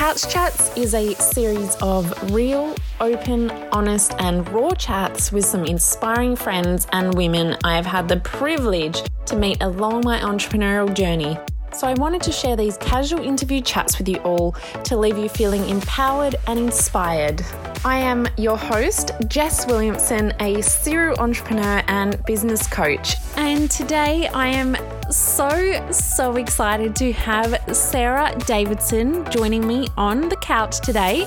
Couch Chats is a series of real, open, honest, and raw chats with some inspiring friends and women I have had the privilege to meet along my entrepreneurial journey. So, I wanted to share these casual interview chats with you all to leave you feeling empowered and inspired. I am your host, Jess Williamson, a serial entrepreneur and business coach. And today I am so, so excited to have Sarah Davidson joining me on the couch today.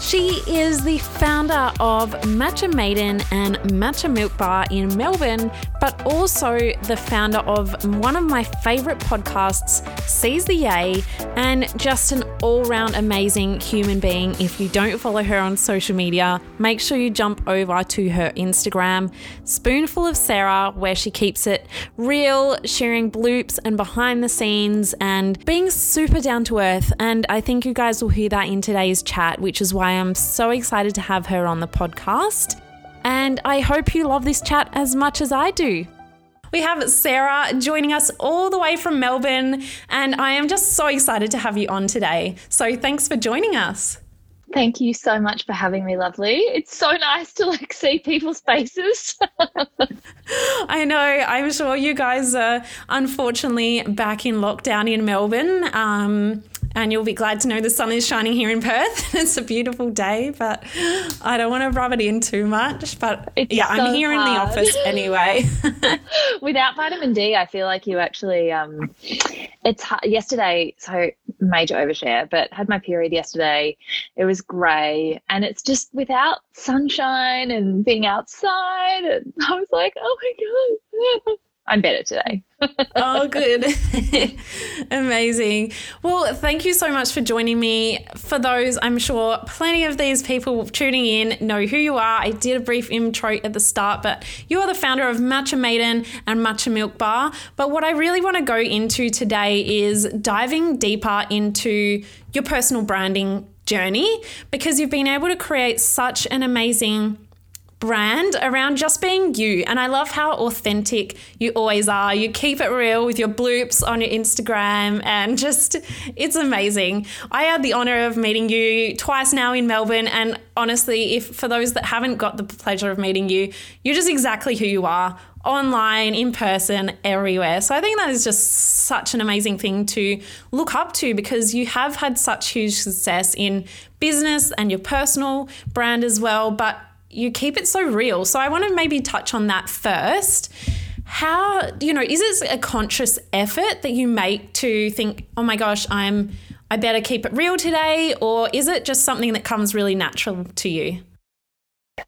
She is the founder of Matcha Maiden and Matcha Milk Bar in Melbourne, but also the founder of one of my favorite podcasts, Seize the Yay, and just an all round amazing human being. If you don't follow her on social media, make sure you jump over to her Instagram, Spoonful of Sarah, where she keeps it real, sharing bloops and behind the scenes and being super down to earth. And I think you guys will hear that in today's chat, which is why I'm so excited to have her on the podcast. And I hope you love this chat as much as I do. We have Sarah joining us all the way from Melbourne, and I am just so excited to have you on today. So thanks for joining us. Thank you so much for having me, lovely. It's so nice to like see people's faces. I know. I'm sure you guys are unfortunately back in lockdown in Melbourne. Um, and you'll be glad to know the sun is shining here in Perth. it's a beautiful day, but I don't want to rub it in too much. But it's yeah, so I'm here hard. in the office anyway. Without vitamin D, I feel like you actually um, it's yesterday. So major overshare, but had my period yesterday. It was grey, and it's just without sunshine and being outside. And I was like, oh my god. I'm better today. oh, good. Amazing. Well, thank you so much for joining me. For those, I'm sure plenty of these people tuning in know who you are. I did a brief intro at the start, but you are the founder of Matcha Maiden and Matcha Milk Bar. But what I really want to go into today is diving deeper into your personal branding journey because you've been able to create such an amazing brand around just being you. And I love how authentic you always are. You keep it real with your bloops on your Instagram and just, it's amazing. I had the honor of meeting you twice now in Melbourne. And honestly, if for those that haven't got the pleasure of meeting you, you're just exactly who you are online, in person, everywhere. So I think that is just such an amazing thing to look up to because you have had such huge success in business and your personal brand as well. But you keep it so real. So I want to maybe touch on that first. How, you know, is it a conscious effort that you make to think, oh my gosh, I'm, I better keep it real today? Or is it just something that comes really natural to you?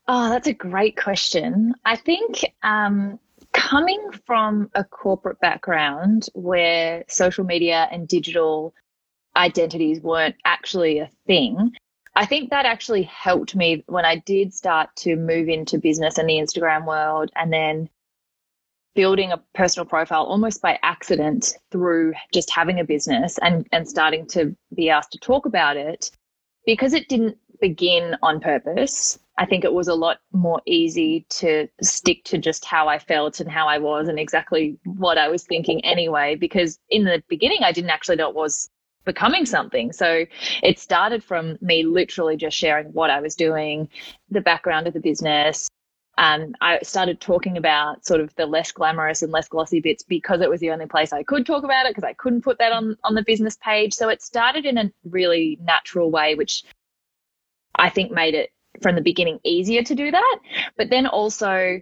Oh, that's a great question. I think um, coming from a corporate background where social media and digital identities weren't actually a thing, I think that actually helped me when I did start to move into business and the Instagram world and then building a personal profile almost by accident through just having a business and, and starting to be asked to talk about it because it didn't begin on purpose. I think it was a lot more easy to stick to just how I felt and how I was and exactly what I was thinking anyway. Because in the beginning, I didn't actually know it was becoming something. So it started from me literally just sharing what I was doing, the background of the business. And I started talking about sort of the less glamorous and less glossy bits because it was the only place I could talk about it because I couldn't put that on, on the business page. So it started in a really natural way, which I think made it from the beginning easier to do that. But then also,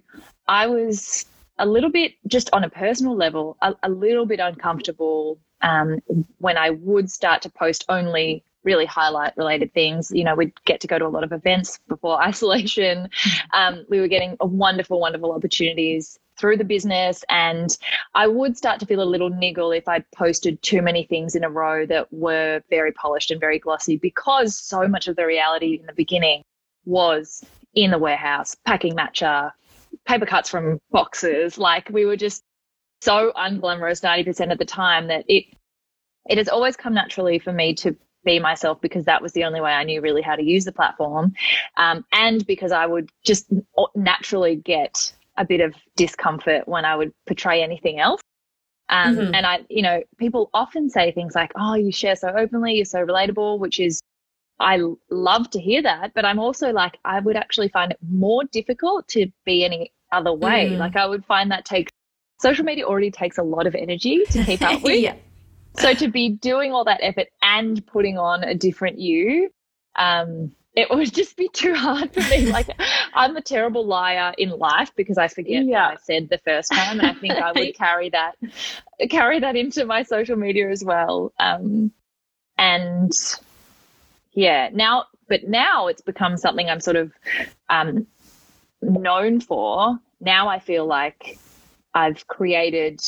I was a little bit, just on a personal level, a, a little bit uncomfortable um, when I would start to post only really highlight related things. You know, we'd get to go to a lot of events before isolation. Um, we were getting wonderful, wonderful opportunities through the business. And I would start to feel a little niggle if I posted too many things in a row that were very polished and very glossy because so much of the reality in the beginning was in the warehouse, packing matcha, paper cuts from boxes. Like we were just so unglamorous 90% of the time that it it has always come naturally for me to be myself because that was the only way I knew really how to use the platform. Um, and because I would just naturally get a bit of discomfort when I would portray anything else. Um, mm-hmm. And I, you know, people often say things like, oh, you share so openly, you're so relatable, which is I love to hear that, but I'm also like, I would actually find it more difficult to be any other way. Mm. Like, I would find that takes social media already takes a lot of energy to keep up with. yeah. So to be doing all that effort and putting on a different you, um, it would just be too hard for me. Like I'm a terrible liar in life because I forget yeah. what I said the first time, and I think I would carry that carry that into my social media as well. Um, and yeah, now, but now it's become something I'm sort of um, known for. Now I feel like I've created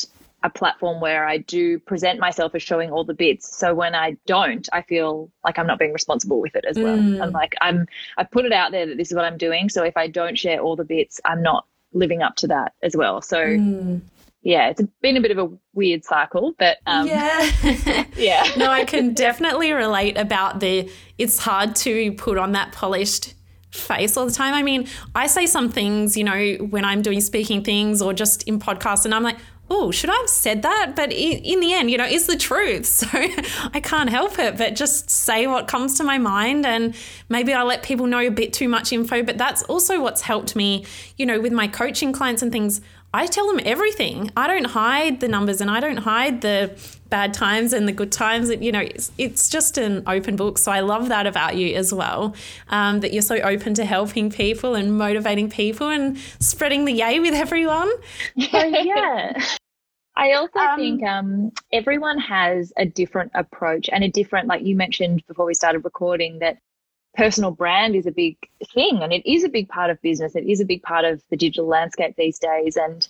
a platform where I do present myself as showing all the bits. So when I don't, I feel like I'm not being responsible with it as well. Mm. I'm like I'm I put it out there that this is what I'm doing. So if I don't share all the bits, I'm not living up to that as well. So mm. yeah, it's been a bit of a weird cycle, but um, yeah, yeah. no, I can definitely relate about the. It's hard to put on that polished face all the time. I mean, I say some things, you know, when I'm doing speaking things or just in podcasts, and I'm like, oh, should I have said that? But in the end, you know, it's the truth. So I can't help it, but just say what comes to my mind. And maybe I let people know a bit too much info. But that's also what's helped me, you know, with my coaching clients and things. I tell them everything. I don't hide the numbers and I don't hide the bad times and the good times. You know, it's, it's just an open book. So I love that about you as well, um, that you're so open to helping people and motivating people and spreading the yay with everyone. Oh, yeah. I also um, think um, everyone has a different approach and a different, like you mentioned before we started recording, that personal brand is a big thing and it is a big part of business. It is a big part of the digital landscape these days. And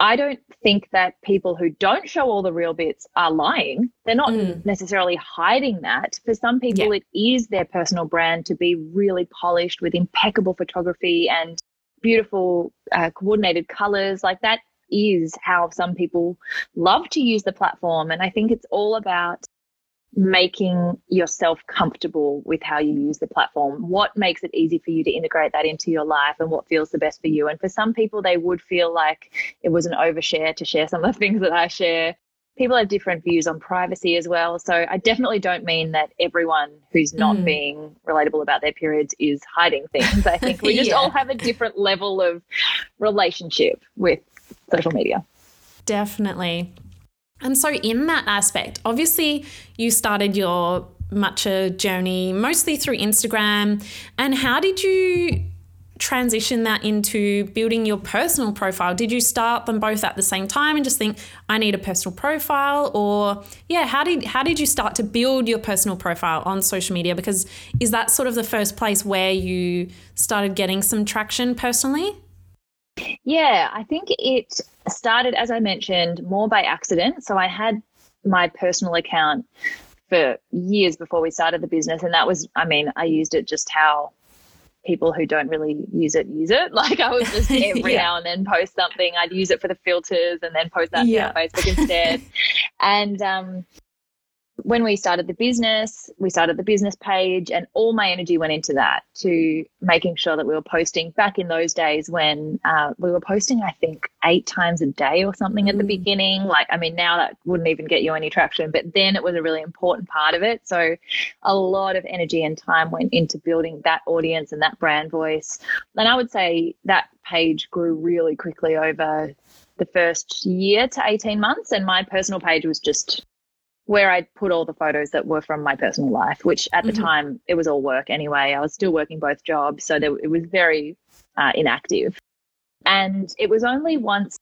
I don't think that people who don't show all the real bits are lying. They're not mm. necessarily hiding that. For some people, yeah. it is their personal brand to be really polished with impeccable photography and beautiful uh, coordinated colors. Like that is how some people love to use the platform. And I think it's all about making yourself comfortable with how you use the platform. What makes it easy for you to integrate that into your life and what feels the best for you? And for some people, they would feel like it was an overshare to share some of the things that I share. People have different views on privacy as well. So I definitely don't mean that everyone who's not mm. being relatable about their periods is hiding things. I think we just yeah. all have a different level of relationship with social media. Definitely. And so, in that aspect, obviously, you started your matcha journey mostly through Instagram. And how did you transition that into building your personal profile? Did you start them both at the same time and just think I need a personal profile or yeah, how did how did you start to build your personal profile on social media because is that sort of the first place where you started getting some traction personally? Yeah, I think it started, as I mentioned, more by accident. So I had my personal account for years before we started the business. And that was, I mean, I used it just how people who don't really use it use it. Like I would just every yeah. now and then post something. I'd use it for the filters and then post that yeah. on Facebook instead. and um, when we started the business, we started the business page, and all my energy went into that to making sure that we were posting back in those days when uh, we were posting, I think, eight times a day or something at the mm. beginning. Like, I mean, now that wouldn't even get you any traction, but then it was a really important part of it. So, a lot of energy and time went into building that audience and that brand voice. And I would say that page grew really quickly over the first year to 18 months. And my personal page was just where I put all the photos that were from my personal life, which at the mm-hmm. time it was all work anyway. I was still working both jobs, so there, it was very uh, inactive. And it was only once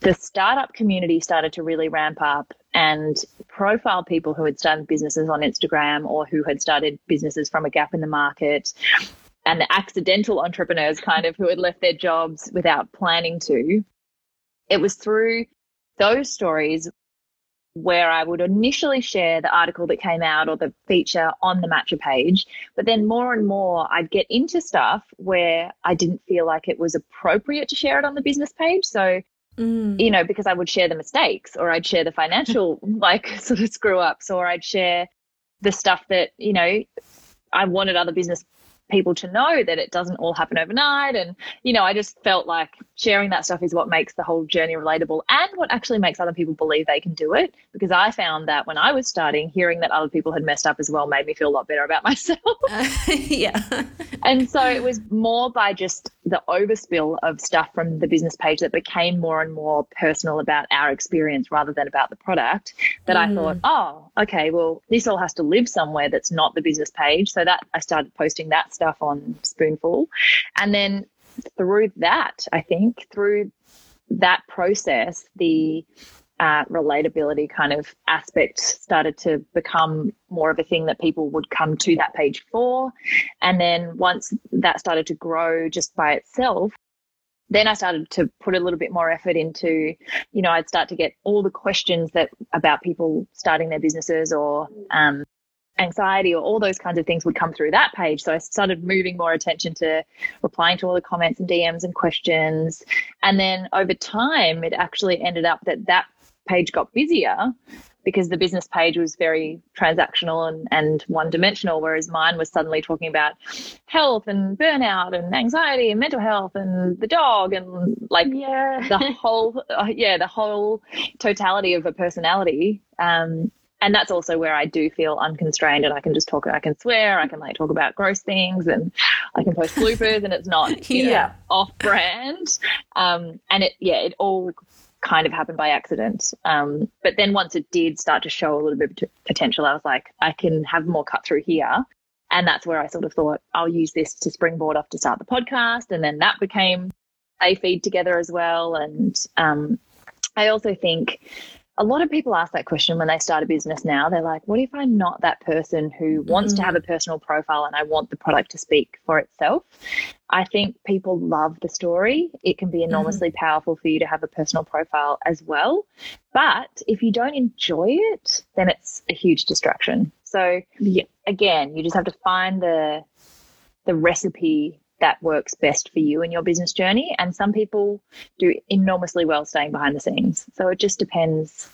the startup community started to really ramp up and profile people who had started businesses on Instagram or who had started businesses from a gap in the market and the accidental entrepreneurs kind of who had left their jobs without planning to. It was through those stories where I would initially share the article that came out or the feature on the Matcha page, but then more and more I'd get into stuff where I didn't feel like it was appropriate to share it on the business page. So, mm. you know, because I would share the mistakes or I'd share the financial like sort of screw ups or I'd share the stuff that, you know, I wanted other business people to know that it doesn't all happen overnight. And, you know, I just felt like sharing that stuff is what makes the whole journey relatable and what actually makes other people believe they can do it. Because I found that when I was starting, hearing that other people had messed up as well made me feel a lot better about myself. Uh, yeah. and so it was more by just the overspill of stuff from the business page that became more and more personal about our experience rather than about the product that mm. I thought, oh, okay, well, this all has to live somewhere that's not the business page. So that I started posting that stuff on Spoonful. And then through that, I think, through that process, the uh, relatability kind of aspect started to become more of a thing that people would come to that page for. And then once that started to grow just by itself, then I started to put a little bit more effort into, you know, I'd start to get all the questions that about people starting their businesses or um, anxiety or all those kinds of things would come through that page. So I started moving more attention to replying to all the comments and DMs and questions. And then over time, it actually ended up that that page got busier because the business page was very transactional and, and one dimensional, whereas mine was suddenly talking about health and burnout and anxiety and mental health and the dog and like yeah. the whole, uh, yeah, the whole totality of a personality. Um, and that's also where I do feel unconstrained and I can just talk, I can swear, I can like talk about gross things and I can post bloopers and it's not, yeah, know, off brand. Um, and it, yeah, it all kind of happened by accident. Um, but then once it did start to show a little bit of potential, I was like, I can have more cut through here. And that's where I sort of thought I'll use this to springboard off to start the podcast. And then that became a feed together as well. And um, I also think a lot of people ask that question when they start a business now. They're like, what if I'm not that person who wants mm. to have a personal profile and I want the product to speak for itself? I think people love the story. It can be mm-hmm. enormously mm. powerful for you to have a personal profile as well. But if you don't enjoy it, then it's a huge distraction. So yeah, again, you just have to find the the recipe that works best for you in your business journey. And some people do enormously well staying behind the scenes. So it just depends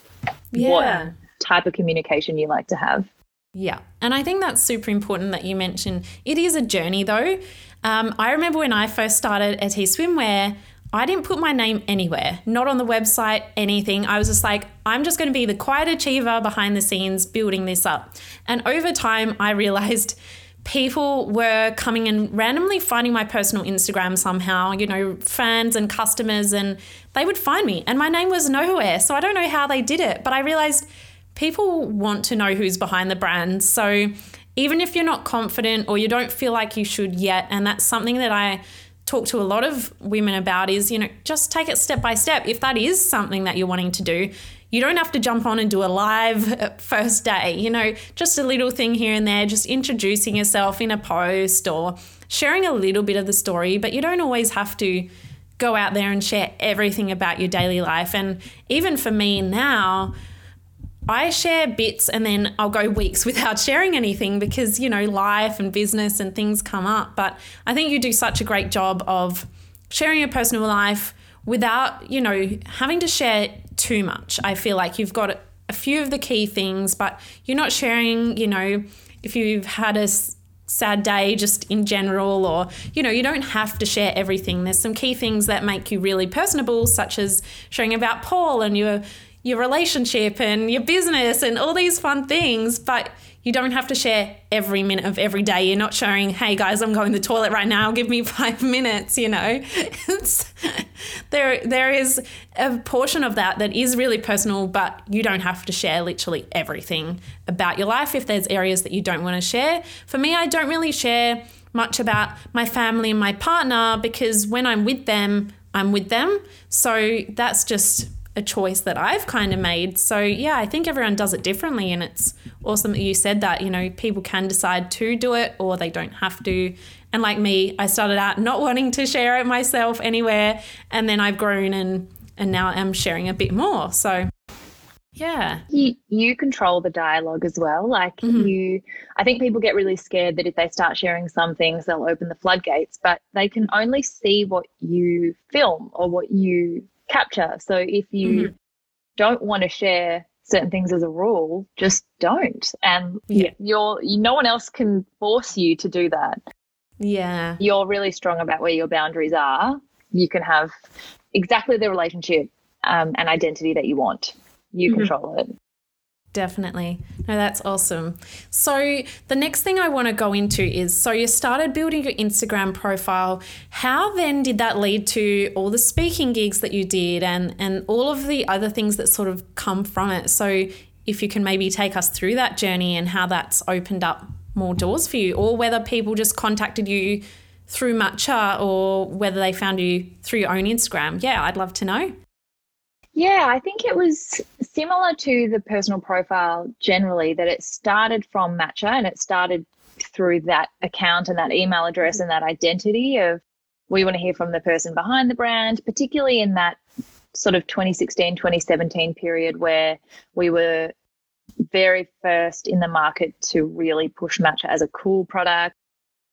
yeah. what type of communication you like to have. Yeah. And I think that's super important that you mention it is a journey though. Um, I remember when I first started at Swimwear, I didn't put my name anywhere, not on the website, anything. I was just like, I'm just going to be the quiet achiever behind the scenes building this up. And over time, I realized people were coming and randomly finding my personal Instagram somehow, you know, fans and customers, and they would find me. And my name was nowhere. So I don't know how they did it, but I realized people want to know who's behind the brand. So even if you're not confident or you don't feel like you should yet, and that's something that I talk to a lot of women about is, you know, just take it step by step. If that is something that you're wanting to do, you don't have to jump on and do a live first day, you know, just a little thing here and there, just introducing yourself in a post or sharing a little bit of the story, but you don't always have to go out there and share everything about your daily life. And even for me now, I share bits and then I'll go weeks without sharing anything because, you know, life and business and things come up. But I think you do such a great job of sharing your personal life without, you know, having to share too much. I feel like you've got a few of the key things, but you're not sharing, you know, if you've had a sad day just in general or you know you don't have to share everything there's some key things that make you really personable such as sharing about paul and your your relationship and your business and all these fun things but you don't have to share every minute of every day. You're not sharing, hey guys, I'm going to the toilet right now, give me five minutes, you know. there there is a portion of that that is really personal, but you don't have to share literally everything about your life if there's areas that you don't want to share. For me, I don't really share much about my family and my partner because when I'm with them, I'm with them. So that's just a choice that I've kind of made. So, yeah, I think everyone does it differently. And it's awesome that you said that. You know, people can decide to do it or they don't have to. And like me, I started out not wanting to share it myself anywhere. And then I've grown and, and now I'm sharing a bit more. So, yeah. You, you control the dialogue as well. Like mm-hmm. you, I think people get really scared that if they start sharing some things, they'll open the floodgates, but they can only see what you film or what you capture. So if you mm-hmm. don't want to share certain things as a rule, just don't. And yeah. you're no one else can force you to do that. Yeah. You're really strong about where your boundaries are. You can have exactly the relationship um, and identity that you want. You mm-hmm. control it. Definitely. No, that's awesome. So, the next thing I want to go into is so you started building your Instagram profile. How then did that lead to all the speaking gigs that you did and and all of the other things that sort of come from it? So, if you can maybe take us through that journey and how that's opened up more doors for you or whether people just contacted you through Matcha or whether they found you through your own Instagram. Yeah, I'd love to know. Yeah, I think it was similar to the personal profile generally, that it started from Matcha and it started through that account and that email address and that identity of we want to hear from the person behind the brand, particularly in that sort of 2016, 2017 period where we were very first in the market to really push Matcha as a cool product.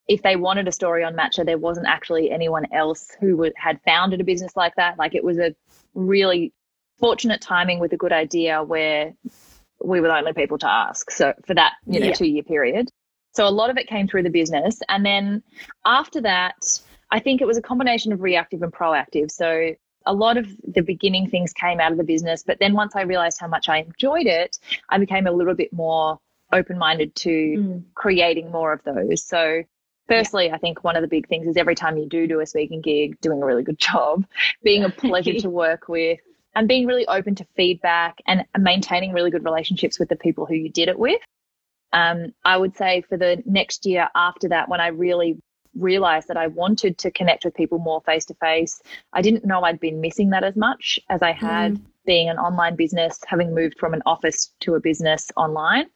If they wanted a story on Matcha, there wasn't actually anyone else who would, had founded a business like that. Like it was a really fortunate timing with a good idea where we were the only people to ask. So for that, you know, yeah. two year period. So a lot of it came through the business. And then after that, I think it was a combination of reactive and proactive. So a lot of the beginning things came out of the business. But then once I realized how much I enjoyed it, I became a little bit more open minded to mm. creating more of those. So Firstly, I think one of the big things is every time you do do a speaking gig, doing a really good job, being a pleasure to work with, and being really open to feedback and maintaining really good relationships with the people who you did it with. Um, I would say for the next year after that, when I really realized that I wanted to connect with people more face to face, I didn't know I'd been missing that as much as I had mm. being an online business, having moved from an office to a business online.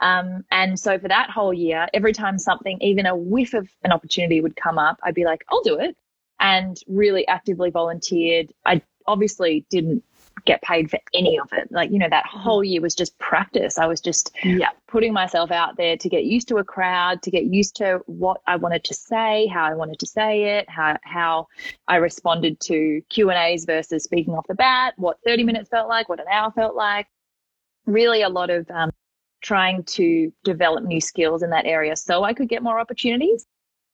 Um, and so for that whole year, every time something, even a whiff of an opportunity would come up, I'd be like, I'll do it. And really actively volunteered. I obviously didn't get paid for any of it. Like, you know, that mm-hmm. whole year was just practice. I was just yeah. putting myself out there to get used to a crowd, to get used to what I wanted to say, how I wanted to say it, how how I responded to Q&As versus speaking off the bat, what 30 minutes felt like, what an hour felt like. Really a lot of um, trying to develop new skills in that area so I could get more opportunities.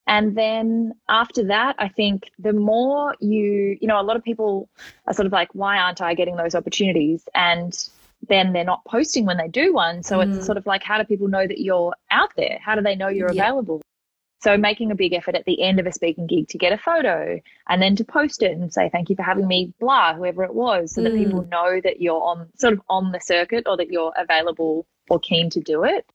And then after that, I think the more you, you know, a lot of people are sort of like, why aren't I getting those opportunities? And then they're not posting when they do one. So mm. it's sort of like, how do people know that you're out there? How do they know you're yeah. available? So making a big effort at the end of a speaking gig to get a photo and then to post it and say, thank you for having me, blah, whoever it was, so mm. that people know that you're on sort of on the circuit or that you're available or keen to do it.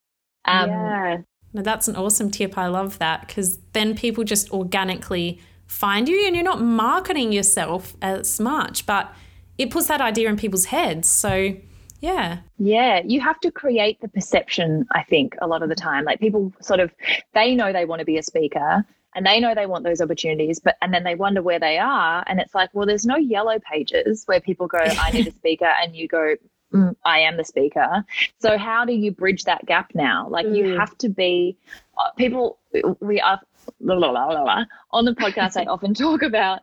Um, yeah. Now, that's an awesome tip. I love that because then people just organically find you and you're not marketing yourself as much, but it puts that idea in people's heads. So, yeah. Yeah, you have to create the perception, I think, a lot of the time. Like people sort of, they know they want to be a speaker and they know they want those opportunities, but, and then they wonder where they are. And it's like, well, there's no yellow pages where people go, I need a speaker, and you go, mm, I am the speaker. So how do you bridge that gap now? Like mm. you have to be uh, people. We are blah, blah, blah, on the podcast. I often talk about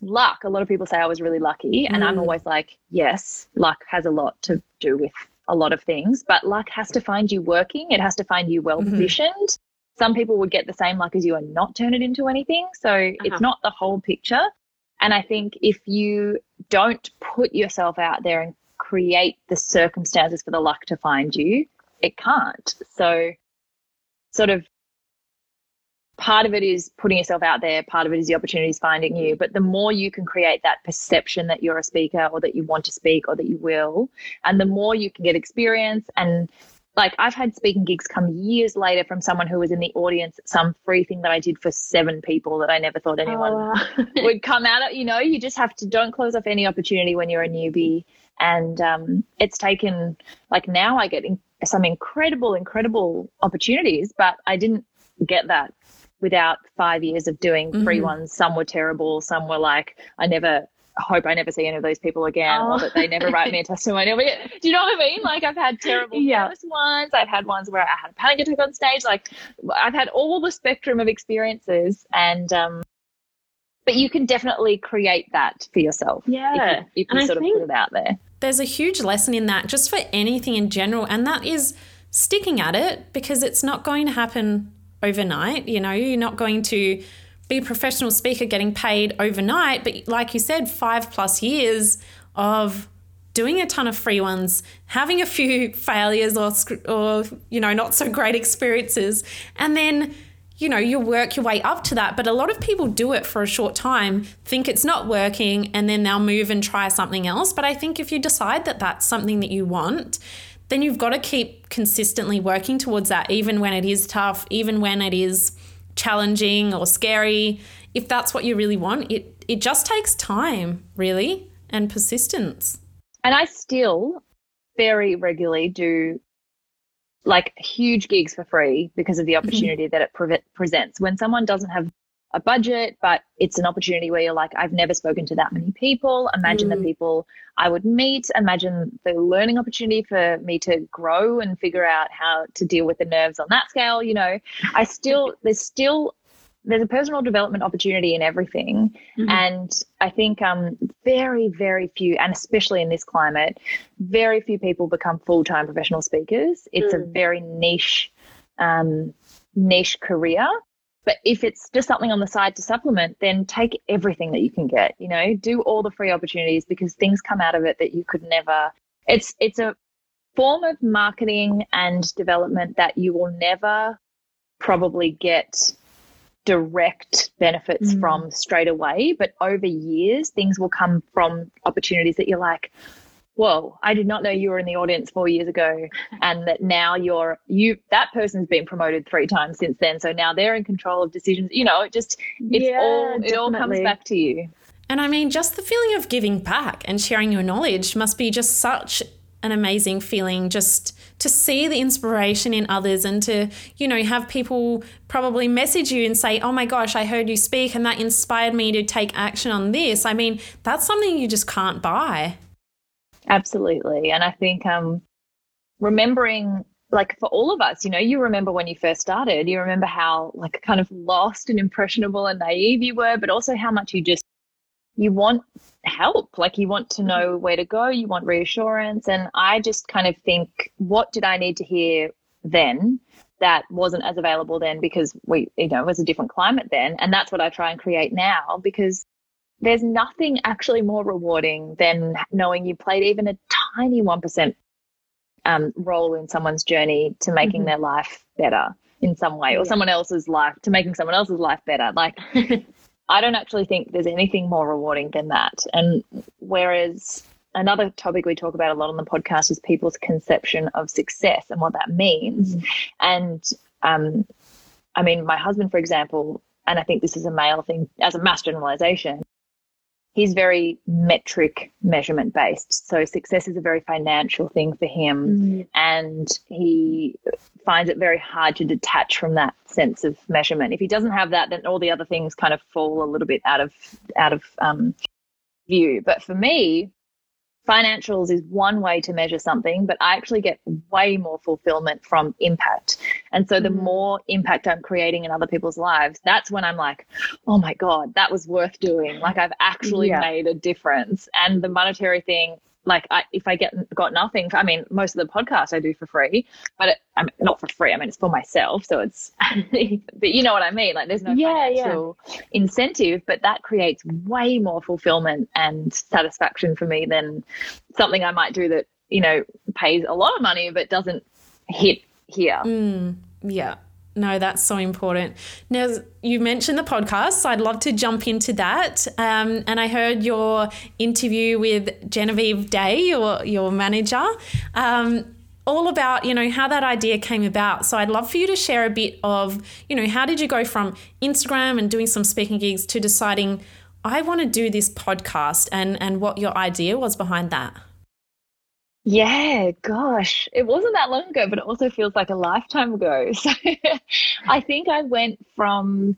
luck. A lot of people say I was really lucky, and mm. I'm always like, yes, luck has a lot to do with a lot of things, but luck has to find you working. It has to find you well mm-hmm. positioned. Mm-hmm. Some people would get the same luck as you and not turn it into anything. So uh-huh. it's not the whole picture. And I think if you don't put yourself out there and create the circumstances for the luck to find you, it can't. So, sort of part of it is putting yourself out there, part of it is the opportunities finding you. But the more you can create that perception that you're a speaker or that you want to speak or that you will, and the more you can get experience and like I've had speaking gigs come years later from someone who was in the audience at some free thing that I did for seven people that I never thought oh, anyone oh, wow. would come out of. You know, you just have to don't close off any opportunity when you're a newbie and um, it's taken, like now I get in, some incredible, incredible opportunities, but I didn't get that without five years of doing mm-hmm. free ones. Some were terrible. Some were like, I never hope I never see any of those people again oh. or that they never write me a testimonial. Do you know what I mean? Like I've had terrible yeah. ones. I've had ones where I had a panic attack on stage. Like I've had all the spectrum of experiences and um, but you can definitely create that for yourself. Yeah. If you, if you sort of put it out there. There's a huge lesson in that just for anything in general. And that is sticking at it because it's not going to happen overnight. You know, you're not going to be a professional speaker getting paid overnight, but like you said, five plus years of doing a ton of free ones, having a few failures or or you know not so great experiences, and then you know you work your way up to that. But a lot of people do it for a short time, think it's not working, and then they'll move and try something else. But I think if you decide that that's something that you want, then you've got to keep consistently working towards that, even when it is tough, even when it is challenging or scary. If that's what you really want, it it just takes time, really, and persistence. And I still very regularly do like huge gigs for free because of the mm-hmm. opportunity that it pre- presents. When someone doesn't have a budget, but it's an opportunity where you're like, I've never spoken to that many people. Imagine mm. the people I would meet. Imagine the learning opportunity for me to grow and figure out how to deal with the nerves on that scale. You know, I still, there's still there's a personal development opportunity in everything. Mm-hmm. And I think um, very, very few, and especially in this climate, very few people become full time professional speakers. It's mm. a very niche, um, niche career. But if it's just something on the side to supplement, then take everything that you can get. You know, do all the free opportunities because things come out of it that you could never. It's it's a form of marketing and development that you will never probably get direct benefits mm. from straight away, but over years, things will come from opportunities that you're like, whoa, I did not know you were in the audience four years ago. And that now you're, you, that person's been promoted three times since then. So now they're in control of decisions. You know, it just, it's yeah, all, definitely. it all comes back to you. And I mean, just the feeling of giving back and sharing your knowledge must be just such an amazing feeling just to see the inspiration in others and to, you know, have people probably message you and say, oh my gosh, I heard you speak and that inspired me to take action on this. I mean, that's something you just can't buy. Absolutely. And I think um, remembering like for all of us, you know, you remember when you first started, you remember how like kind of lost and impressionable and naive you were, but also how much you just you want help like you want to know mm-hmm. where to go you want reassurance and i just kind of think what did i need to hear then that wasn't as available then because we you know it was a different climate then and that's what i try and create now because there's nothing actually more rewarding than knowing you played even a tiny 1% um, role in someone's journey to making mm-hmm. their life better in some way or yeah. someone else's life to making someone else's life better like I don't actually think there's anything more rewarding than that. And whereas another topic we talk about a lot on the podcast is people's conception of success and what that means. Mm. And um, I mean, my husband, for example, and I think this is a male thing as a mass generalization, he's very metric measurement based. So success is a very financial thing for him. Mm. And he finds it very hard to detach from that sense of measurement. If he doesn't have that, then all the other things kind of fall a little bit out of out of um, view. But for me, financials is one way to measure something, but I actually get way more fulfillment from impact. And so the mm. more impact I'm creating in other people's lives, that's when I'm like, oh my God, that was worth doing. Like I've actually yeah. made a difference. And the monetary thing like I, if I get got nothing, I mean, most of the podcasts I do for free, but it, I mean, not for free. I mean, it's for myself, so it's. but you know what I mean? Like, there's no yeah, financial yeah. incentive, but that creates way more fulfillment and satisfaction for me than something I might do that you know pays a lot of money but doesn't hit here. Mm, yeah. No, that's so important. Now, you mentioned the podcast, so I'd love to jump into that. Um, and I heard your interview with Genevieve Day, your, your manager, um, all about, you know, how that idea came about. So I'd love for you to share a bit of, you know, how did you go from Instagram and doing some speaking gigs to deciding, I want to do this podcast and, and what your idea was behind that? Yeah, gosh, it wasn't that long ago, but it also feels like a lifetime ago. So I think I went from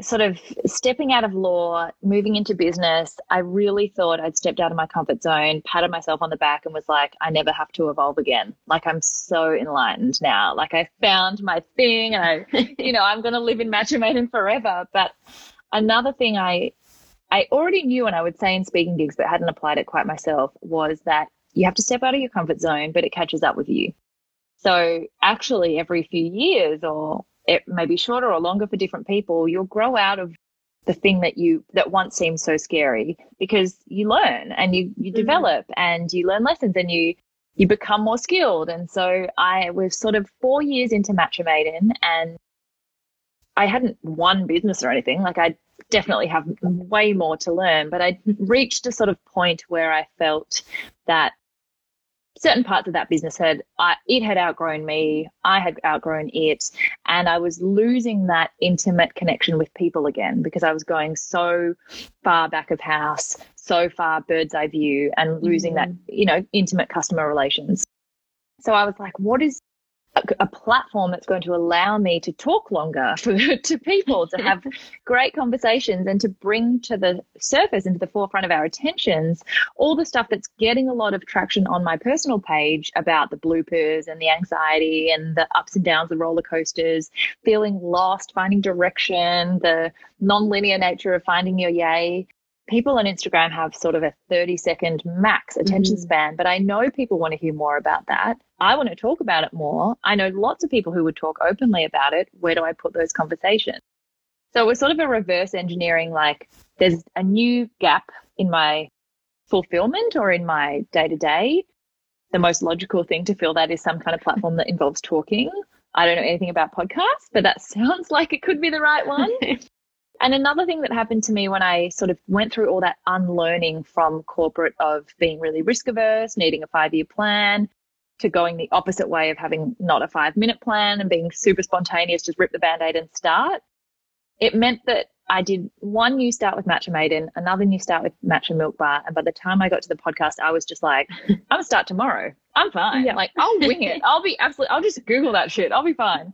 sort of stepping out of law, moving into business. I really thought I'd stepped out of my comfort zone, patted myself on the back, and was like, I never have to evolve again. Like, I'm so enlightened now. Like, I found my thing, and I, you know, I'm going to live in matrimony forever. But another thing I, I already knew, and I would say in speaking gigs, but hadn't applied it quite myself, was that you have to step out of your comfort zone, but it catches up with you. So actually every few years or it may be shorter or longer for different people, you'll grow out of the thing that you that once seemed so scary because you learn and you you mm-hmm. develop and you learn lessons and you you become more skilled. And so I was sort of four years into Matcha Maiden and I hadn't won business or anything. Like I definitely have way more to learn, but I reached a sort of point where I felt that certain parts of that business had I, it had outgrown me i had outgrown it and i was losing that intimate connection with people again because i was going so far back of house so far bird's eye view and losing mm. that you know intimate customer relations so i was like what is a, platform that's going to allow me to talk longer for, to people, to have great conversations, and to bring to the surface and to the forefront of our attentions all the stuff that's getting a lot of traction on my personal page about the bloopers and the anxiety and the ups and downs, the roller coasters, feeling lost, finding direction, the non-linear nature of finding your yay people on Instagram have sort of a 30 second max attention mm-hmm. span, but I know people want to hear more about that. I want to talk about it more. I know lots of people who would talk openly about it. Where do I put those conversations? So it was sort of a reverse engineering like there's a new gap in my fulfillment or in my day to day. The most logical thing to fill that is some kind of platform that involves talking. I don't know anything about podcasts, but that sounds like it could be the right one. And another thing that happened to me when I sort of went through all that unlearning from corporate of being really risk averse, needing a five year plan, to going the opposite way of having not a five minute plan and being super spontaneous, just rip the band aid and start. It meant that I did one new start with Matcha Maiden, another new start with Matcha Milk Bar. And by the time I got to the podcast, I was just like, I'm going to start tomorrow. I'm fine. Yeah. Like, I'll wing it. I'll be absolutely, I'll just Google that shit. I'll be fine.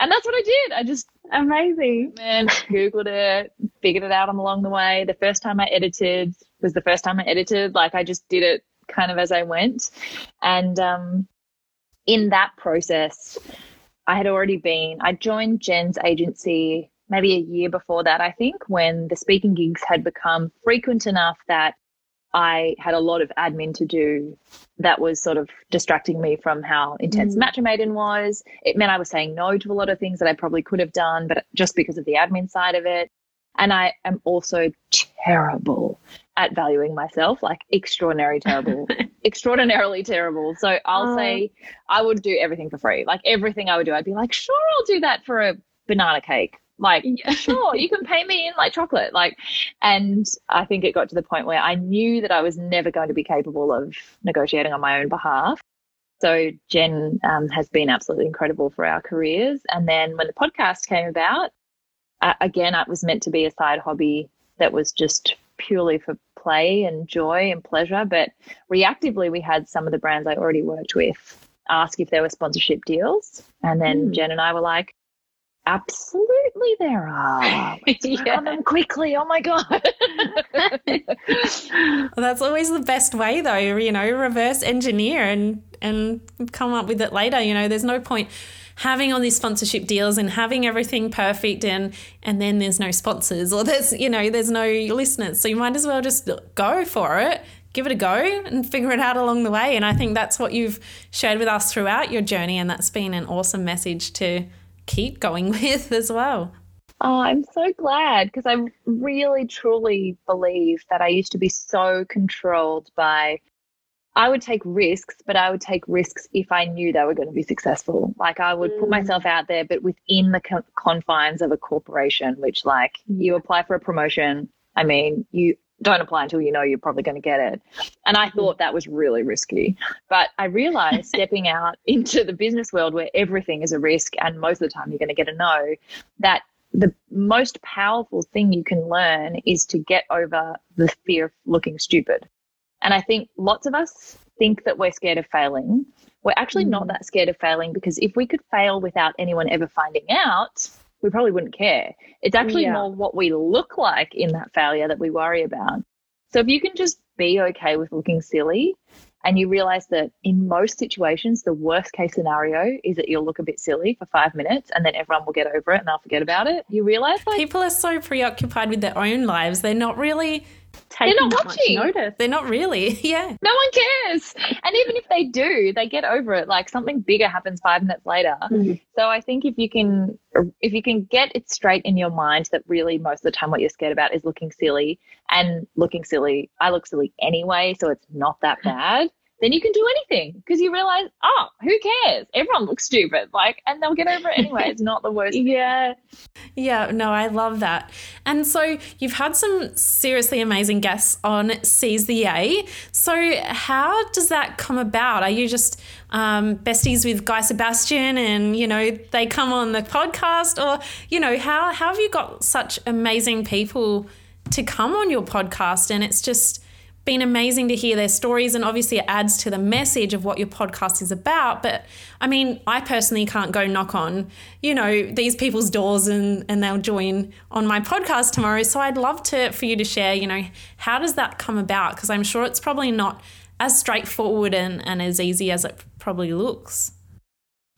And that's what I did. I just amazing. And Googled it, figured it out along the way. The first time I edited was the first time I edited. Like I just did it kind of as I went. And um, in that process, I had already been, I joined Jen's agency maybe a year before that, I think, when the speaking gigs had become frequent enough that I had a lot of admin to do that was sort of distracting me from how intense mm. Was. It meant I was saying no to a lot of things that I probably could have done, but just because of the admin side of it. And I am also terrible at valuing myself, like extraordinary terrible, extraordinarily terrible. So I'll oh. say I would do everything for free. Like everything I would do, I'd be like, sure, I'll do that for a banana cake. Like, sure, you can pay me in like chocolate. Like, and I think it got to the point where I knew that I was never going to be capable of negotiating on my own behalf. So Jen um, has been absolutely incredible for our careers. And then when the podcast came about, again, it was meant to be a side hobby that was just purely for play and joy and pleasure. But reactively, we had some of the brands I already worked with ask if there were sponsorship deals. And then mm. Jen and I were like, Absolutely, there are. Let's yeah. on them quickly. Oh my god! well, that's always the best way, though. You know, reverse engineer and and come up with it later. You know, there's no point having all these sponsorship deals and having everything perfect and and then there's no sponsors or there's you know there's no listeners. So you might as well just go for it give it a go and figure it out along the way. And I think that's what you've shared with us throughout your journey. And that's been an awesome message to keep going with as well. Oh, I'm so glad because I really truly believe that I used to be so controlled by I would take risks, but I would take risks if I knew they were going to be successful. Like I would mm. put myself out there, but within the confines of a corporation, which like you apply for a promotion. I mean, you don't apply until you know you're probably going to get it. And I thought that was really risky. But I realized stepping out into the business world where everything is a risk and most of the time you're going to get a no, that the most powerful thing you can learn is to get over the fear of looking stupid. And I think lots of us think that we're scared of failing. We're actually mm. not that scared of failing because if we could fail without anyone ever finding out, we probably wouldn't care. It's actually yeah. more what we look like in that failure that we worry about. So if you can just be okay with looking silly and you realize that in most situations, the worst case scenario is that you'll look a bit silly for five minutes and then everyone will get over it and they'll forget about it. You realize like people are so preoccupied with their own lives, they're not really taking They're not that watching. much notice. They're not really. Yeah. No one cares. And even if they do, they get over it. Like something bigger happens five minutes later. Mhm. So I think if you can, if you can get it straight in your mind that really most of the time what you're scared about is looking silly and looking silly. I look silly anyway, so it's not that bad. Then you can do anything because you realize, oh, who cares? Everyone looks stupid. Like, and they'll get over it anyway. It's not the worst. Yeah. Yeah, no, I love that. And so you've had some seriously amazing guests on Seize the Yay. So how does that come about? Are you just um, besties with Guy Sebastian and, you know, they come on the podcast? Or, you know, how, how have you got such amazing people to come on your podcast? And it's just been amazing to hear their stories and obviously it adds to the message of what your podcast is about but i mean i personally can't go knock on you know these people's doors and and they'll join on my podcast tomorrow so i'd love to for you to share you know how does that come about because i'm sure it's probably not as straightforward and, and as easy as it probably looks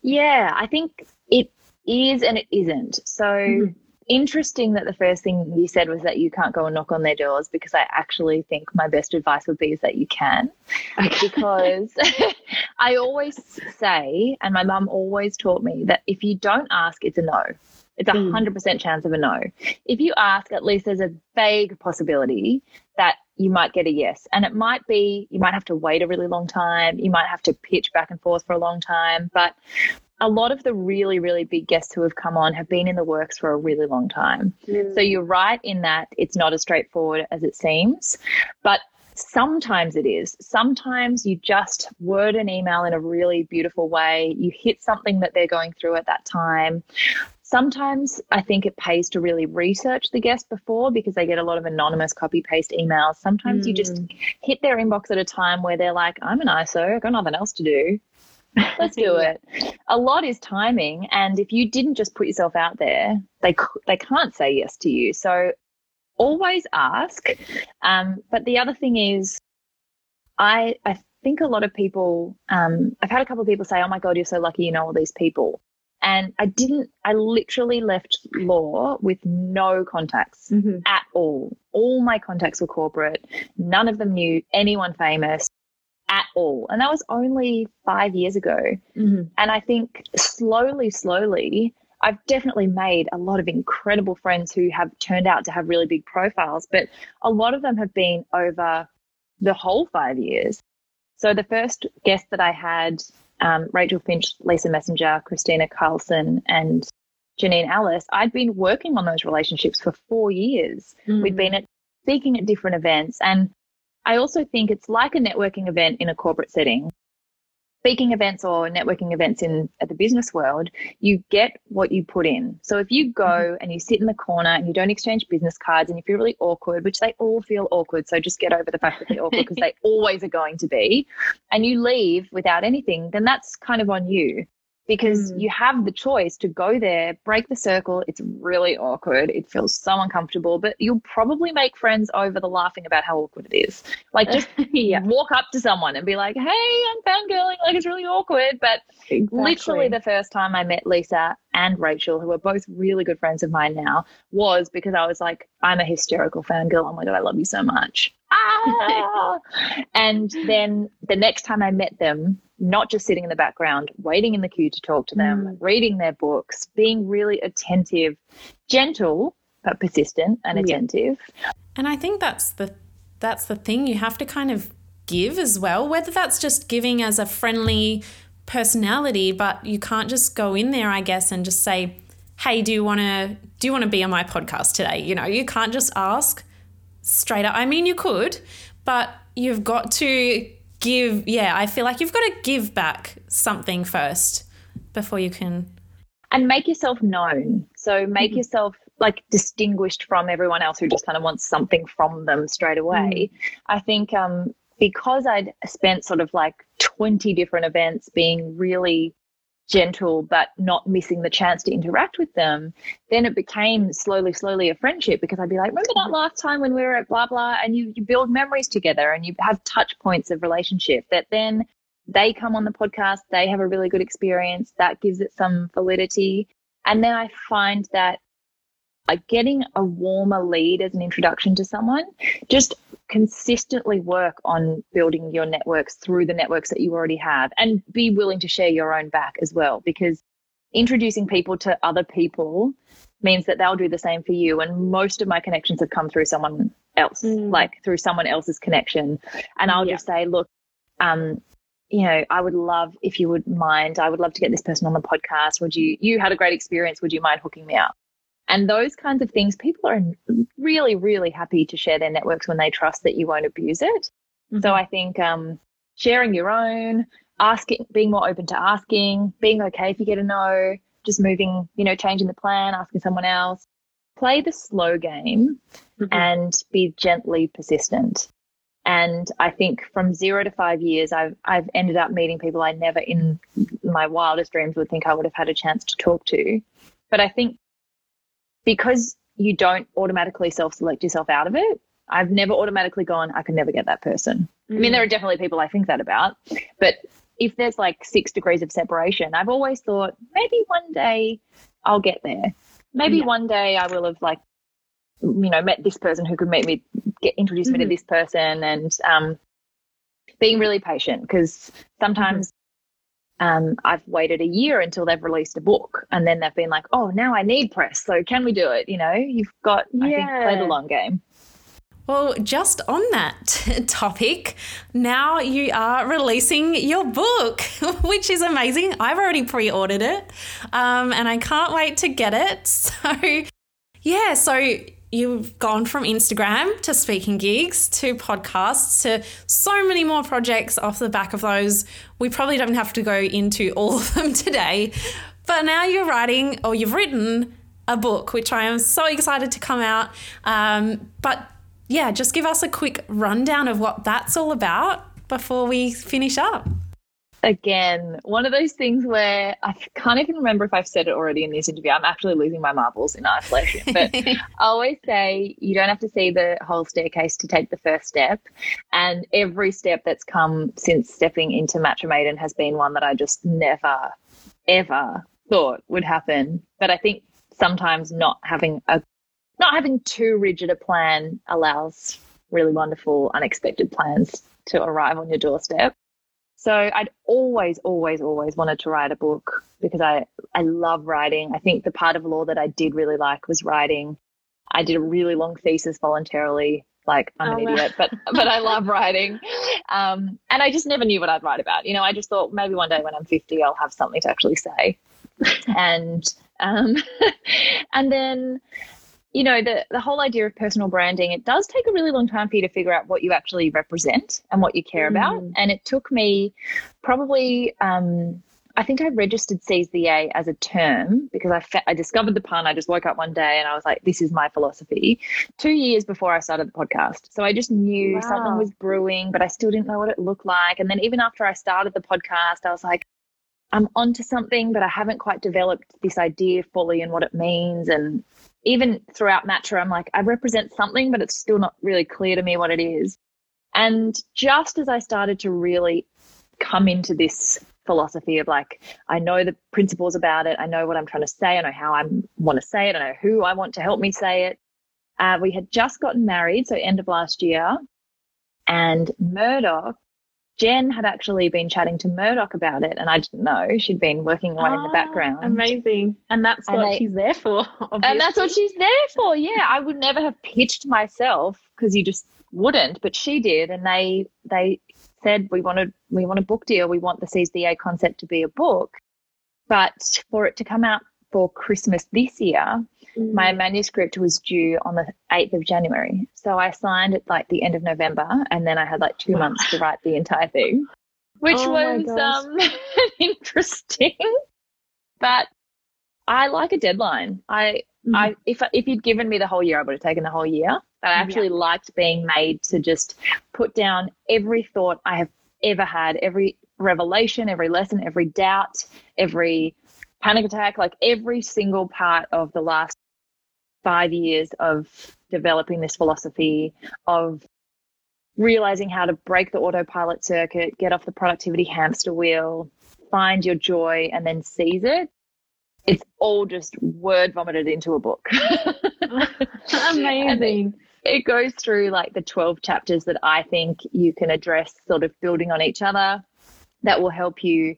Yeah, I think it is and it isn't. So Mhm. Interesting that the first thing you said was that you can't go and knock on their doors because I actually think my best advice would be is that you can. Because I always say, and my mum always taught me that if you don't ask, it's a no. It's a Mm. hundred percent chance of a no. If you ask, at least there's a vague possibility that you might get a yes. And it might be you might have to wait a really long time. You might have to pitch back and forth for a long time. But a lot of the really, really big guests who have come on have been in the works for a really long time. Mm. So you're right in that it's not as straightforward as it seems, but sometimes it is. Sometimes you just word an email in a really beautiful way. You hit something that they're going through at that time. Sometimes I think it pays to really research the guest before because they get a lot of anonymous copy paste emails. Sometimes you just mm. hit their inbox at a time where they're like, I'm an ISO, I've got nothing else to do. Let's do it. A lot is timing, and if you didn't just put yourself out there, they they can't say yes to you. So always ask. Um, but the other thing is, I I think a lot of people. Um, I've had a couple of people say, "Oh my god, you're so lucky, you know all these people." And I didn't. I literally left law with no contacts Mhm. at all. All my contacts were corporate. None of them knew anyone famous at all. And that was only five years ago. Mhm. And I think slowly, slowly, I've definitely made a lot of incredible friends who have turned out to have really big profiles, but a lot of them have been over the whole five years. So the first guest that I had, um, Rachel Finch, Lisa Messenger, Christina Carlson, and Janine Allis, I'd been working on those relationships for four years. We'd been at speaking at different events. And I also think it's like a networking event in a corporate setting. Speaking events or networking events in at the business world, you get what you put in. So if you go mm-hmm. and you sit in the corner and you don't exchange business cards and you feel really awkward, which they all feel awkward, so just get over the fact that they're awkward because they always are going to be, and you leave without anything, then that's kind of on you because Mm. you have the choice to go there, break the circle. It's really awkward. It feels so uncomfortable, but you'll probably make friends over the laughing about how awkward it is. Like just yeah. walk up to someone and be like, "Hey, I'm fangirling." Like it's really awkward, but literally the first time I met Lisa and Rachel, who are both really good friends of mine now, was because I was like, I'm a hysterical fangirl. Oh my God, I love you so much. Ah! and then the next time I met them, not just sitting in the background, waiting in the queue to talk to them, mm. reading their books, being really attentive, gentle, but persistent and Yeah. attentive. And I think that's the that's the thing you have to kind of give as well, whether that's just giving as a friendly personality, but you can't just go in there, I guess, and just say, "Hey, do you want to do you want to be on my podcast today?" You know, you can't just ask straight up. I mean, you could, but you've got to give. Yeah, I feel like you've got to give back something first before you can. and make yourself known. So make Mhm. yourself like distinguished from everyone else who just kind of wants something from them straight away. I think um, because I'd spent sort of like 20 different events being really gentle but not missing the chance to interact with them, then it became slowly, slowly a friendship because I'd be like, remember that last time when we were at blah blah and you, you build memories together and you have touch points of relationship that then they come on the podcast, they have a really good experience, that gives it some validity. And then I find that like getting a warmer lead as an introduction to someone, just consistently work on building your networks through the networks that you already have and be willing to share your own back as well because introducing people to other people means that they'll do the same for you and most of my connections have come through someone else mm. like through someone else's connection. And i'll yeah. just say look um you know i would love if you would mind. I would love to get this person on the podcast. Would you you had a great experience. Would you mind hooking me up and those kinds of things, people are really, really happy to share their networks when they trust that you won't abuse it. Mm-hmm. So I think um, sharing your own, asking, being more open to asking, being okay if you get a no, just moving, you know, changing the plan, asking someone else, play the slow game mm-hmm. and be gently persistent. And I think from zero to five years, I've I've ended up meeting people I never in my wildest dreams would think I would have had a chance to talk to. But I think because you don't automatically self select yourself out of it. I've never automatically gone, I can never get that person. Mm. I mean, there are definitely people I think that about, but if there's like six degrees of separation, I've always thought maybe one day I'll get there. Maybe yeah. one day I will have like, you know, met this person who could make me get introduce mm-hmm. me to mm-hmm. this person and um, being really patient because sometimes um, I've waited a year until they've released a book, and then they've been like, "Oh, now I need press. So can we do it?" You know, you've got yeah. I think play the long game. Well, just on that topic, now you are releasing your book, which is amazing. I've already pre ordered it um, and I can't wait to get it. So, yeah, so you've gone from Instagram to speaking gigs to podcasts to so many more projects off the back of those. We probably don't have to go into all of them today, but now you're writing or you've written a book, which I am so excited to come out. Um, but yeah, just give us a quick rundown of what that's all about before we finish up again, one of those things where I can't even remember if I've said it already in this interview. I'm actually losing my marbles in isolation. But I always say you don't have to see the whole staircase to take the first step. And every step that's come since stepping into Matcha Maiden has been one that I just never, ever thought would happen. But I think sometimes not having a not having too rigid a plan allows really wonderful unexpected plans to arrive on your doorstep. So I'd always, always, always wanted to write a book because I, I love writing. I think the part of law that I did really like was writing. I did a really long thesis voluntarily. Like I'm an oh, idiot, but but I love writing, um, and I just never knew what I'd write about. You know, I just thought maybe one day when I'm 50, I'll have something to actually say, and um, and then you know the the whole idea of personal branding it does take a really long time for you to figure out what you actually represent and what you care mm. about and it took me probably um, I think I registered Seize the Yay as a term because I, fa- I discovered the pun. I just woke up one day and I was like, this is my philosophy. Two years before I started the podcast. So I just knew wow. something was brewing, but I still didn't know what it looked like. And then even after I started the podcast, I was like, I'm onto something, but I haven't quite developed this idea fully and what it means. And even throughout Matcha, I'm like, I represent something, but it's still not really clear to me what it is. And just as I started to really come into this philosophy of like, I know the principles about it, I know what I'm trying to say, I know how I want to say it, I know who I want to help me say it. Uh, we had just gotten married, so end of last year, and Murdoch Jen had actually been chatting to Murdoch about it, and I didn't know she'd been working away oh, in the ah, background. Amazing, and that's and what they, she's there for. Obviously. And that's what she's there for. Yeah, I would never have pitched myself because you just wouldn't, but she did, and they they said we wanted we want a book deal. We want the Seize the Yay concept to be a book, but for it to come out for Christmas this year. My manuscript was due on the 8th of January. So I signed at like the end of November and then I had like two months to write the entire thing, which oh was um, interesting. But I like a deadline. I, mm. I, if, if you'd given me the whole year, I would have taken the whole year. But I actually yeah. liked being made to just put down every thought I have ever had, every revelation, every lesson, every doubt, every panic attack, like every single part of the last five years of developing this philosophy of realizing how to break the autopilot circuit, get off the productivity hamster wheel, find your joy, and then seize it. it's all just word vomited into a book. Amazing. It, it goes through like the 12 chapters that I think you can address, sort of building on each other, that will help you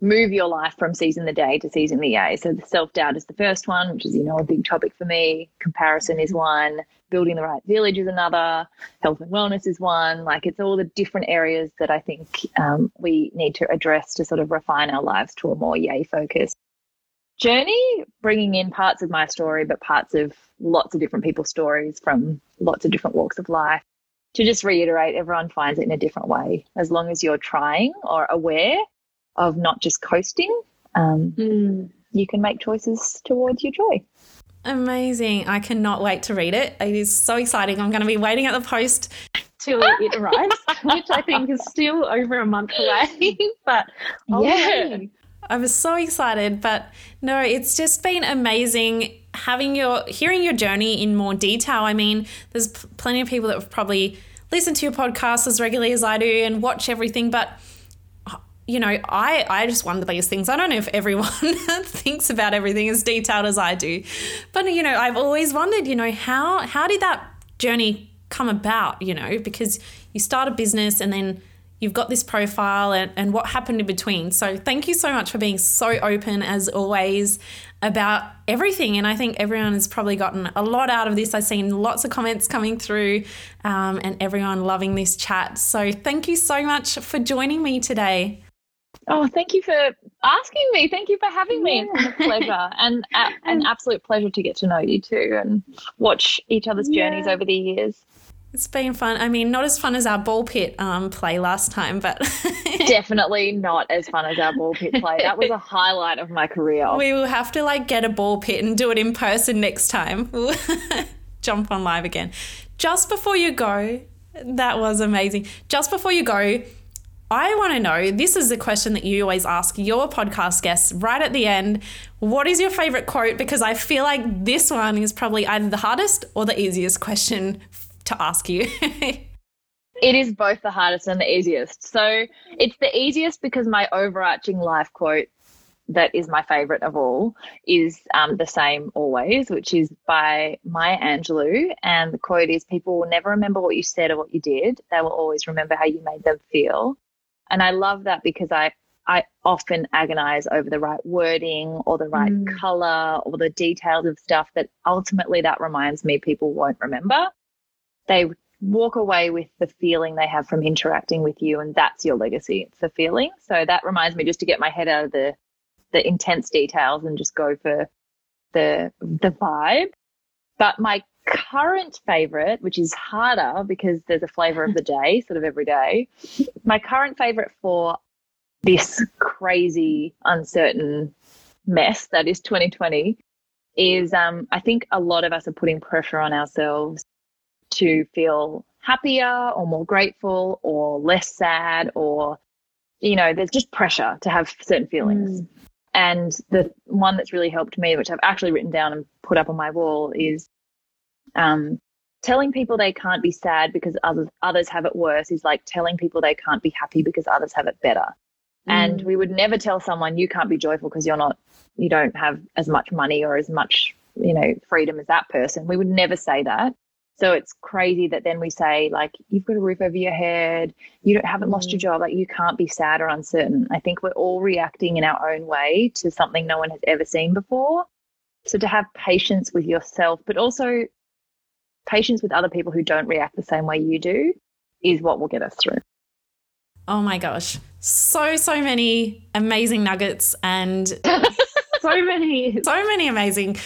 move your life from season the day to seizing the yay. So the self doubt is the first one, which is, you know, a big topic for me. Comparison is one. Building the right village is another. Health and wellness is one. Like it's all the different areas that I think um, we need to address to sort of refine our lives to a more yay focus journey, bringing in parts of my story, but parts of lots of different people's stories from lots of different walks of life. To just reiterate, everyone finds it in a different way. As long as you're trying or aware of not just coasting, um, mm. you can make choices towards your joy. Amazing. I cannot wait to read it. It is so exciting. I'm going to be waiting at the post till it arrives, which I think is still over a month away. but yeah. I was so excited, but no, it's just been amazing having your hearing your journey in more detail. I mean, there's plenty of people that have probably listened to your podcast as regularly as I do and watch everything, but you know, I, I just wonder these things. I don't know if everyone thinks about everything as detailed as I do. But, you know, I've always wondered, you know, how how did that journey come about, you know, because you start a business and then you've got this profile and, and what happened in between. So thank you so much for being so open as always about everything. And I think everyone has probably gotten a lot out of this. I've seen lots of comments coming through um, and everyone loving this chat. So thank you so much for joining me today. Oh, thank you for asking me. Thank you for having me. Yeah. It's a pleasure and a, an absolute pleasure to get to know you too and watch each other's journeys over the years. It's been fun. I mean, not as fun as our ball pit um, play last time, but definitely not as fun as our ball pit play. That was a highlight of my career. We will have to like get a ball pit and do it in person next time. Jump on live again. Just before you go, that was amazing. Just before you go, I want to know this is a question that you always ask your podcast guests right at the end. What is your favorite quote? Because I feel like this one is probably either the hardest or the easiest question to ask you? it is both the hardest and the easiest. So it's the easiest because my overarching life quote that is my favorite of all is um, the same always, which is by Maya Angelou. And the quote is People will never remember what you said or what you did, they will always remember how you made them feel. And I love that because I I often agonize over the right wording or the right mm. color or the details of stuff that ultimately that reminds me people won't remember. They walk away with the feeling they have from interacting with you and that's your legacy it's the feeling. So that reminds me just to get my head out of the the intense details and just go for the the vibe. But my current favorite which is harder because there's a flavor of the day sort of every day my current favorite for this crazy uncertain mess that is 2020 is um, I think a lot of us are putting pressure on ourselves to feel happier or more grateful or less sad or you know there's just pressure to have certain feelings mm. and the one that's really helped me which i've actually written down and put up on my wall is um, telling people they can't be sad because others others have it worse is like telling people they can't be happy because others have it better mm. and we would never tell someone you can't be joyful because you're not you don't have as much money or as much you know freedom as that person we would never say that so it's crazy that then we say like you've got a roof over your head, you don't haven't lost your mm. job, like you can't be sad or uncertain. I think we're all reacting in our own way to something no one has ever seen before. So to have patience with yourself, but also patience with other people who don't react the same way you do is what will get us through. Oh my gosh. So so many amazing nuggets and so many so many amazing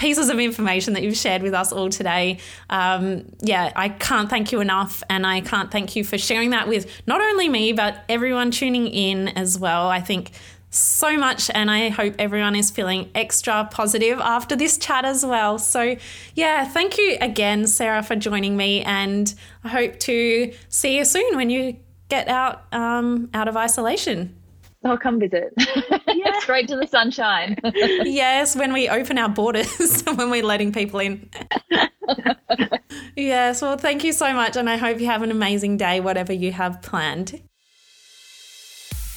pieces of information that you've shared with us all today. Um, yeah, I can't thank you enough. And I can't thank you for sharing that with not only me, but everyone tuning in as well. I think so much and I hope everyone is feeling extra positive after this chat as well. So, yeah, thank you again, Sarah, for joining me. And I hope to see you soon when you get out um, out of isolation. I'll come visit. Yeah. Straight to the sunshine. yes, when we open our borders, when we're letting people in. yes, well, thank you so much. And I hope you have an amazing day, whatever you have planned.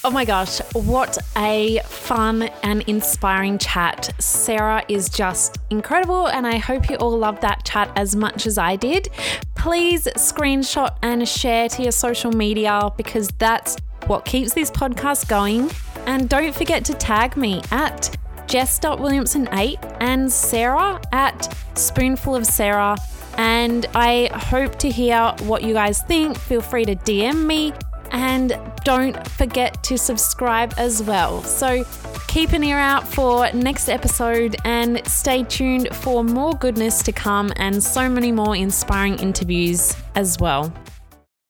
Oh my gosh, what a fun and inspiring chat. Sarah is just incredible, and I hope you all loved that chat as much as I did. Please screenshot and share to your social media because that's what keeps this podcast going. And don't forget to tag me at jess.williamson8 and Sarah at spoonful of Sarah. And I hope to hear what you guys think. Feel free to DM me and don't forget to subscribe as well. So keep an ear out for next episode and stay tuned for more goodness to come and so many more inspiring interviews as well.